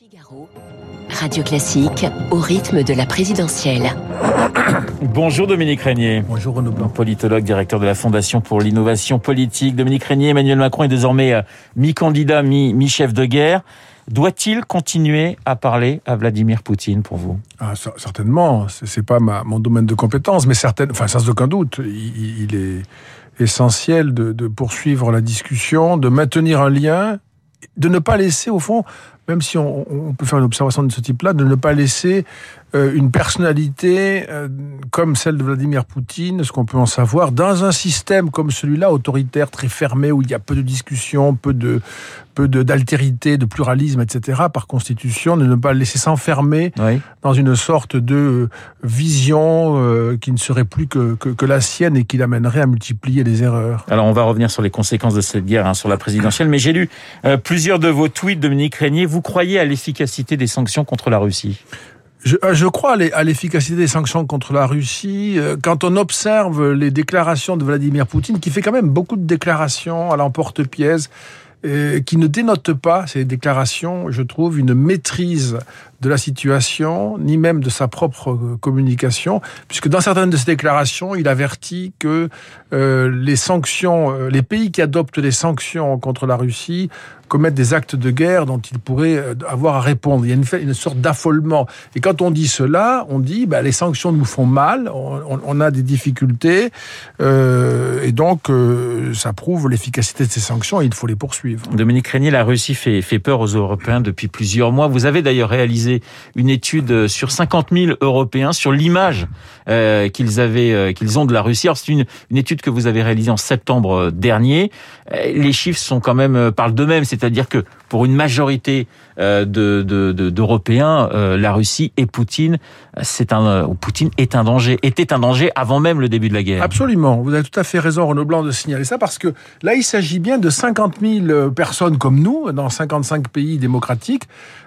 Figaro, Radio Classique, au rythme de la présidentielle. Bonjour Dominique Régnier. Bonjour Renaud Blanc. Politologue, directeur de la Fondation pour l'innovation politique. Dominique Régnier, Emmanuel Macron est désormais euh, mi-candidat, mi-chef de guerre. Doit-il continuer à parler à Vladimir Poutine pour vous? Ah, Certainement, c'est pas ma, mon domaine de compétence, mais certaines, enfin sans aucun doute, il, il est essentiel de, de poursuivre la discussion, de maintenir un lien, de ne pas laisser au fond même si on, on, peut faire une observation de ce type-là, de ne pas laisser euh, une personnalité euh, comme celle de Vladimir Poutine, ce qu'on peut en savoir, dans un système comme celui-là, autoritaire, très fermé, où il y a peu de discussion, peu de peu d'altérité, de, pluralisme, etc. Par constitution, de ne pas laisser s'enfermer oui. dans une sorte de vision euh, qui ne serait plus que, que, que la sienne et qui l'amènerait à multiplier les erreurs. Alors on va revenir sur les conséquences de cette guerre hein, sur la présidentielle, mais j'ai lu plusieurs de vos tweets, Dominique Régnier. Vous croyez à l'efficacité des sanctions contre la Russie? Je, je, crois à l'efficacité des sanctions contre la Russie. euh, Quand on observe les déclarations de Vladimir Poutine, qui fait quand même beaucoup de déclarations à l'emporte-pièce, euh, qui ne dénotent pas ces déclarations, je trouve, une maîtrise de la situation, ni même de sa propre communication, puisque dans certaines de ses déclarations, il avertit que euh, les sanctions, euh, les pays qui adoptent des sanctions contre la Russie commettent des actes de guerre dont ils pourraient avoir à répondre. Il y a une, sorte d'affolement. Et quand on dit cela, on dit bah, les sanctions nous font mal, on, a des difficultés, euh, et donc euh, ça prouve l'efficacité de ces sanctions et il faut les poursuivre. Dominique Régnier, la Russie fait peur aux Européens depuis plusieurs mois. Vous avez d'ailleurs réalisé une étude sur 50 000 Européens sur l'image euh, qu'ils avaient, euh, qu'ils ont de la Russie. C'est une, étude que vous avez réalisée en septembre dernier. Les chiffres sont quand même parlent d'eux-mêmes, c'est-à-dire que pour une majorité euh, de, de, de, d'Européens, euh, la Russie et Poutine, c'est un, ou Poutine est un danger, était un danger avant même le début de la guerre. Absolument, vous avez tout à fait raison, Renaud Blanc, de signaler ça, parce que là, il s'agit bien de 50 000 personnes comme nous, dans 55 pays démocratiques,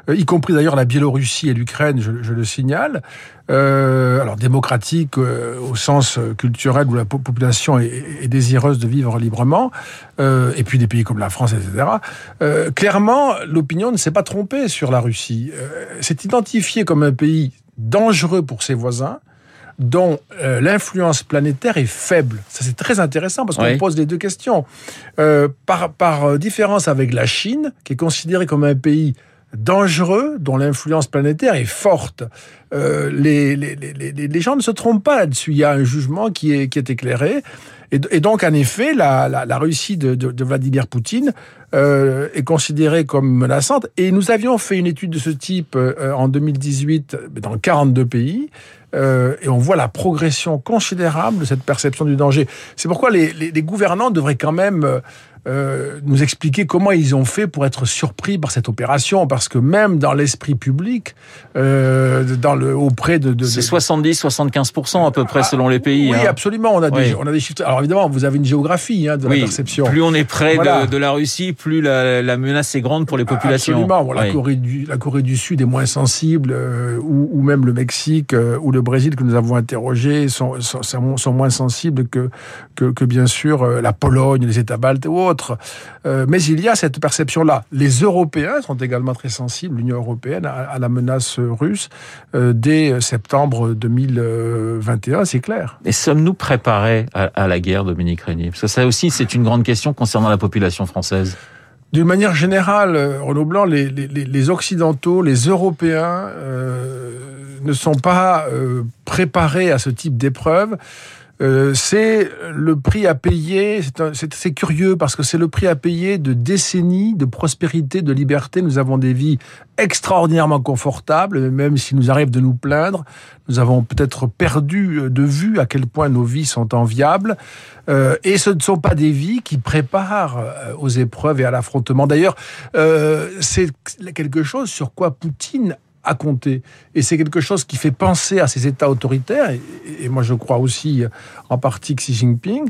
euh, y compris d'ailleurs la Biélorussie et l'Ukraine, je, je, le signale. Euh, alors démocratique euh, au sens culturel où la population est, est désireuse de vivre librement, euh, et puis des pays comme la France, etc. Euh, clairement, l'opinion ne s'est pas trompée sur la Russie. c'est identifié comme un pays dangereux pour ses voisins, dont euh, l'influence planétaire est faible. Ça, c'est très intéressant parce qu'on oui. pose les deux questions. Euh, par, par différence avec la Chine, qui est considérée comme un pays dangereux, dont l'influence planétaire est forte. Euh, les, les, les, les, gens ne se trompent pas là-dessus. Il y a un jugement qui est, qui est éclairé. Et, et donc, en effet, la, la, la Russie de, de, de, Vladimir Poutine euh, est considérée comme menaçante. Et nous avions fait une étude de ce type euh, en 2018 dans 42 pays. Euh, et on voit la progression considérable de cette perception du danger. C'est pourquoi les, gouvernants devraient quand même euh, nous expliquer comment ils ont fait pour être surpris par cette opération, parce que même dans l'esprit public, euh, dans le auprès de, de c'est 70-75% à peu près ah, selon les pays. Oui, hein. absolument. On a oui. des on a des chiffres. Alors évidemment, vous avez une géographie hein, de oui. la perception. Plus on est près voilà. de, de, la Russie, plus la, la, menace est grande pour les populations. Absolument. Bon, la, oui. Corée du, la Corée du Sud est moins sensible, euh, ou, ou, même le Mexique euh, ou le Brésil que nous avons interrogés sont, sont, sont moins sensibles que, que, que bien sûr euh, la Pologne, les États baltes ou autres. Euh, mais il y a cette perception-là. Les Européens sont également très sensibles, l'Union européenne, à, à, la menace russe euh, dès septembre 2021, c'est clair. Et sommes-nous préparés à, à, la guerre, Dominique Régnier? Parce que ça aussi, c'est une grande question concernant la population française. D'une manière générale, Renaud Blanc, les, les, les Occidentaux, les Européens euh, ne sont pas euh, préparés à ce type d'épreuve. Euh, c'est le prix à payer, c'est curieux parce que c'est le prix à payer de décennies de prospérité, de liberté. Nous avons des vies extraordinairement confortables, même s'il nous arrive de nous plaindre. Nous avons peut-être perdu de vue à quel point nos vies sont enviables. Euh, et ce ne sont pas des vies qui préparent euh, aux épreuves et à l'affrontement. D'ailleurs, euh, c'est quelque chose sur quoi Poutine à compter. Et c'est quelque chose qui fait penser à ces États autoritaires, et, et, moi je crois aussi en partie Xi Jinping,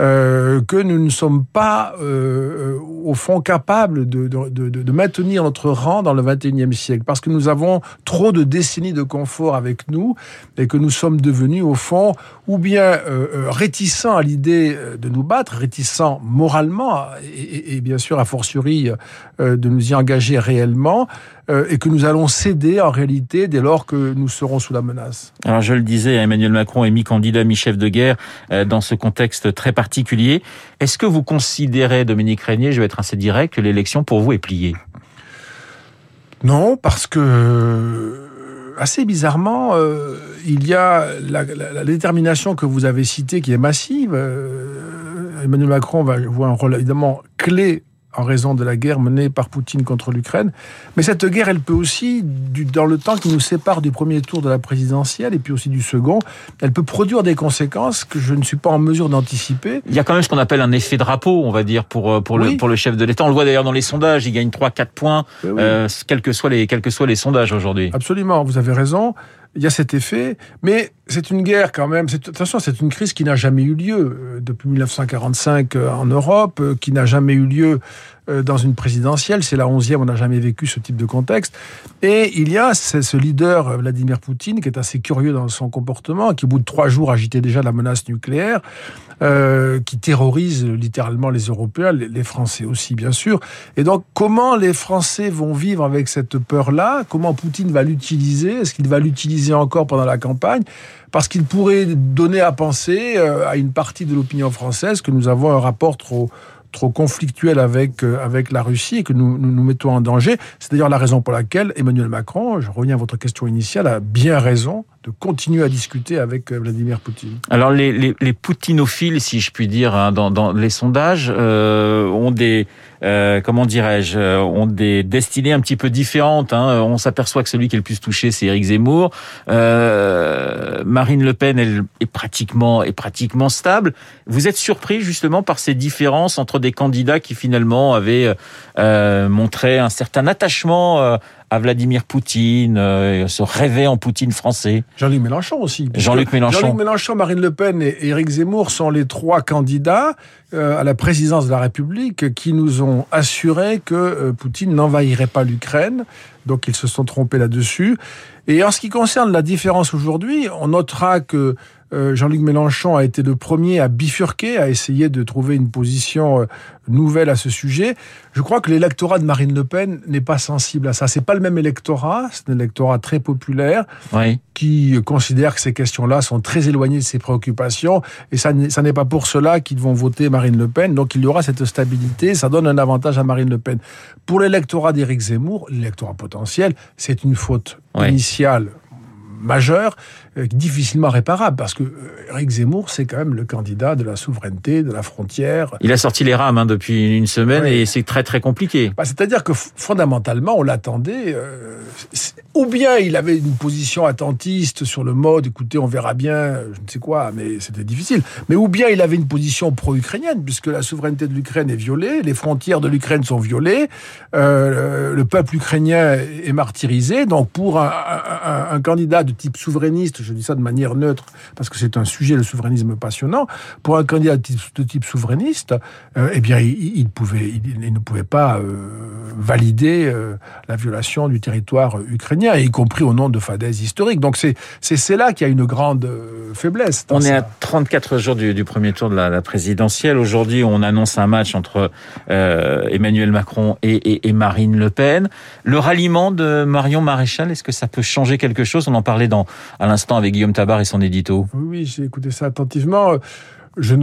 euh, que nous ne sommes pas euh, au fond capables de, de, de, de, maintenir notre rang dans le 21e siècle, parce que nous avons trop de décennies de confort avec nous, et que nous sommes devenus au fond ou bien euh, réticents à l'idée de nous battre, réticents moralement, et, et, bien sûr a fortiori de nous y engager réellement, euh, et que nous allons céder en réalité dès lors que nous serons sous la menace. Alors je le disais, Emmanuel Macron est mi-candidat, mi-chef de guerre euh, dans ce contexte très particulier. Est-ce que vous considérez, Dominique Régnier, je vais être assez direct, que l'élection pour vous est pliée? Non, parce que assez bizarrement, euh, il y a la, la, détermination que vous avez citée qui est massive. Euh, Emmanuel Macron va jouer un rôle évidemment clé en raison de la guerre menée par Poutine contre l'Ukraine. Mais cette guerre, elle peut aussi, dans le temps qui nous sépare du premier tour de la présidentielle et puis aussi du second, elle peut produire des conséquences que je ne suis pas en mesure d'anticiper. Il y a quand même ce qu'on appelle un effet drapeau, on va dire, pour, euh, pour, le, pour le chef de l'État. On le voit d'ailleurs dans les sondages, il gagne 3-4 points, oui. euh, quels, que soient les, quels que soient les sondages aujourd'hui. Absolument, vous avez raison il y a cet effet, mais c'est une guerre quand même. Attention, c'est une crise qui n'a jamais eu lieu euh, depuis 1945 euh, en Europe, euh, qui n'a jamais eu lieu dans une présidentielle. C'est la onzième, on n'a jamais vécu ce type de contexte. Et il y a ce leader, Vladimir Poutine, qui est assez curieux dans son comportement, qui au bout de trois jours agitait déjà la menace nucléaire, euh, qui terrorise littéralement les Européens, les Français aussi, bien sûr. Et donc, comment les Français vont vivre avec cette peur-là? Comment Poutine va l'utiliser? Est-ce qu'il va l'utiliser encore pendant la campagne? Parce qu'il pourrait donner à penser à une partie de l'opinion française que nous avons un rapport trop trop conflictuel avec, euh, avec la Russie et que nous, nous nous mettons en danger. C'est d'ailleurs la raison pour laquelle Emmanuel Macron, je reviens à votre question initiale, a bien raison de continuer à discuter avec euh, Vladimir Poutine. Alors les, les, les poutinophiles, si je puis dire, hein, dans, les sondages, euh, ont des euh, comment dirais-je, ont des destinées un petit peu différentes. Hein. On s'aperçoit que celui qui est le plus touché, c'est Éric Zemmour. Marine Le Pen, elle est pratiquement est pratiquement stable. Vous êtes surpris justement par ces différences entre des candidats qui finalement avaient montré un certain attachement à Vladimir Poutine, euh, se rêver en Poutine français. Jean-Luc Mélenchon aussi. Jean-Luc Mélenchon. Jean-Luc Mélenchon, Marine Le Pen et Éric Zemmour sont les trois candidats euh, à la présidence de la République qui nous ont assuré que euh, Poutine n'envahirait pas l'Ukraine. Donc ils se sont trompés là-dessus. Et en ce qui concerne la différence aujourd'hui, on notera que euh, Jean-Luc Mélenchon a été le premier à bifurquer, à essayer de trouver une position euh, nouvelle à ce sujet. Je crois que l'électorat de Marine Le Pen n'est pas sensible à ça. C'est pas le même électorat, c'est un électorat très populaire oui. qui considère que ces questions-là sont très éloignées de ses préoccupations et ça n'est pas pour cela qu'ils vont voter Marine Le Pen. Donc il y aura cette stabilité, ça donne un avantage à Marine Le Pen. Pour l'électorat d'Éric Zemmour, l'électorat potentiel, c'est une faute oui. initiale majeure, euh, difficilement réparable, parce que Eric Zemmour, c'est quand même le candidat de la souveraineté, de la frontière. Il a sorti les rames hein, depuis une semaine oui. et c'est très très compliqué. Bah, C'est-à-dire que fondamentalement, on l'attendait. Euh, ou bien il avait une position attentiste sur le mode, écoutez, on verra bien, je ne sais quoi, mais c'était difficile. Mais ou bien il avait une position pro-ukrainienne, puisque la souveraineté de l'Ukraine est violée, les frontières de l'Ukraine sont violées, euh, le peuple ukrainien est martyrisé. Donc pour un, un, un candidat de type souverainiste, je dis ça de manière neutre parce que c'est un sujet, le souverainisme passionnant, pour un candidat de type, de type souverainiste, euh, eh bien, il, il pouvait, il, il, ne pouvait pas euh, valider euh, la violation du territoire ukrainien, y compris au nom de fadaises historiques. Donc c'est c'est là qu'il y a une grande faiblesse. On ça. est à 34 jours du, du premier tour de la, la présidentielle. Aujourd'hui, on annonce un match entre Emmanuel Macron et, et, et, Marine Le Pen. Le ralliement de Marion Maréchal, est-ce que ça peut changer quelque chose? On en parlait dans, à l'instant avec Guillaume Tabar et son édito. Oui, oui j'ai écouté ça attentivement. Je,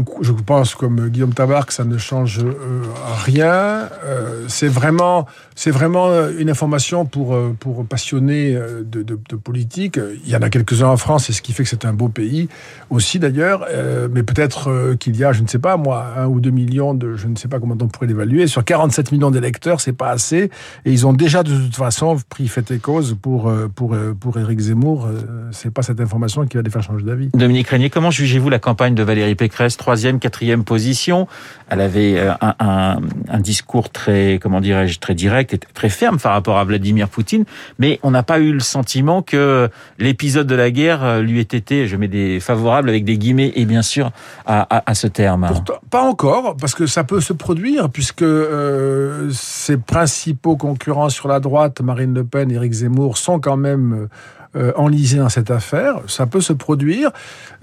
pense, comme Guillaume Tabar, que ça ne change euh, rien. Euh, c'est vraiment, c'est vraiment une information pour, pour passionnés de, politique. Il y en a quelques-uns en France, c'est ce qui fait que c'est un beau pays aussi d'ailleurs. Euh, mais peut-être qu'il y a, je ne sais pas moi, un ou deux millions de, je ne sais pas comment on pourrait l'évaluer. Sur 47 millions d'électeurs, c'est pas assez. Et ils ont déjà de toute façon pris fait et cause pour, pour, pour Éric Zemmour. C'est pas cette information qui va les faire changer d'avis. Dominique Régnier, comment jugez-vous la campagne de Valérie Pécresse? Troisième, quatrième position. Elle avait un, un, discours très, comment dirais-je, très direct et très ferme par rapport à Vladimir Poutine, mais on n'a pas eu le sentiment que l'épisode de la guerre lui ait été, je mets des favorables avec des guillemets et bien sûr à, ce terme. Pourtant, pas encore, parce que ça peut se produire puisque euh, ses principaux concurrents sur la droite, Marine Le Pen, Éric Zemmour, sont quand même euh, enlisé dans cette affaire. Ça peut se produire.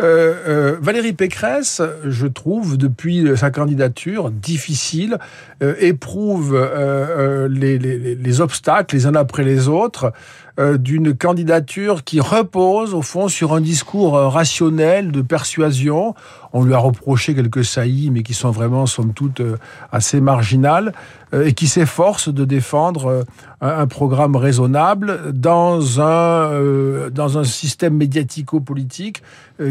Euh, euh, Valérie Pécresse, je trouve, depuis sa candidature, difficile, euh, éprouve euh, les, obstacles les uns après les autres d'une candidature qui repose, au fond, sur un discours rationnel de persuasion. On lui a reproché quelques saillies, mais qui sont vraiment, somme toute, assez marginales, et qui s'efforce de défendre un programme raisonnable dans un, dans un système médiatico-politique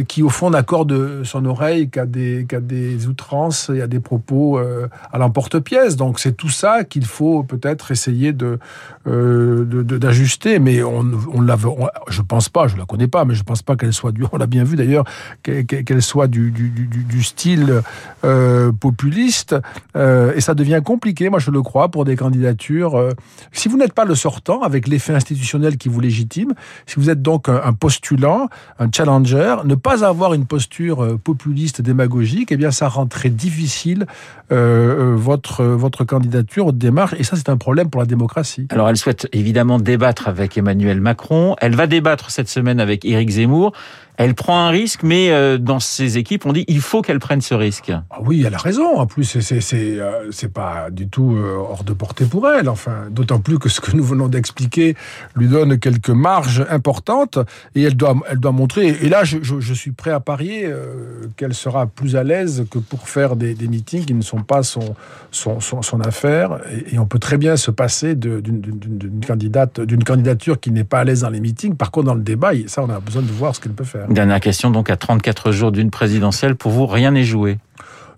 qui, au fond, n'accorde son oreille qu'à des, qu'à des outrances et à des propos à l'emporte-pièce. Donc c'est tout ça qu'il faut peut-être essayer de, euh, d'ajuster. Mais on, on l'a, je pense pas, je la connais pas, mais je pense pas qu'elle soit du, on l'a bien vu d'ailleurs, qu'elle soit du, du, du, style euh, populiste. Euh, et ça devient compliqué, moi je le crois, pour des candidatures. Euh, si vous n'êtes pas le sortant, avec l'effet institutionnel qui vous légitime, si vous êtes donc un, postulant, un challenger, ne pas avoir une posture euh, populiste, démagogique, eh bien ça rend très difficile euh, votre votre candidature, votre démarche, et ça c'est un problème pour la démocratie. Alors elle souhaite évidemment débattre avec Emmanuel Macron. Elle va débattre cette semaine avec Éric Zemmour. Elle prend un risque, mais euh, dans ses équipes, on dit il faut qu'elle prenne ce risque. Ah oui, elle a raison. En plus, c'est c'est euh, pas du tout euh, hors de portée pour elle. Enfin, d'autant plus que ce que nous venons d'expliquer lui donne quelques marges importantes et elle doit elle doit montrer. Et là, je, suis prêt à parier euh, qu'elle sera plus à l'aise que pour faire des, meetings qui ne sont pas son affaire. Et, et, on peut très bien se passer d'une candidate d'une candidature qui n'est pas à l'aise dans les meetings. Par contre, dans le débat, ça, on a besoin de voir ce qu'elle peut faire. Dernière question, donc à 34 jours d'une présidentielle, pour vous, rien n'est joué.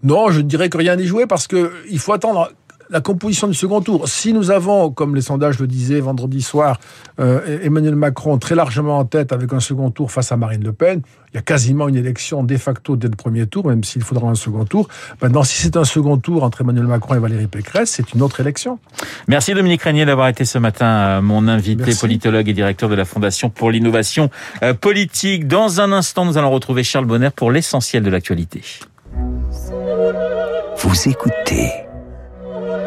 Non, je dirais que rien n'est joué parce que il faut attendre la composition du second tour. Si nous avons, comme les sondages le disaient vendredi soir, euh, Emmanuel Macron très largement en tête avec un second tour face à Marine Le Pen, il y a quasiment une élection de facto dès le premier tour, même s'il faudra un second tour. Maintenant, si c'est un second tour entre Emmanuel Macron et Valérie Pécresse, c'est une autre élection. Merci Dominique Régnier d'avoir été ce matin euh, mon invité, Merci. politologue et directeur de la Fondation pour l'innovation euh, politique. Dans un instant, nous allons retrouver Charles Bonner pour l'essentiel de l'actualité. Vous écoutez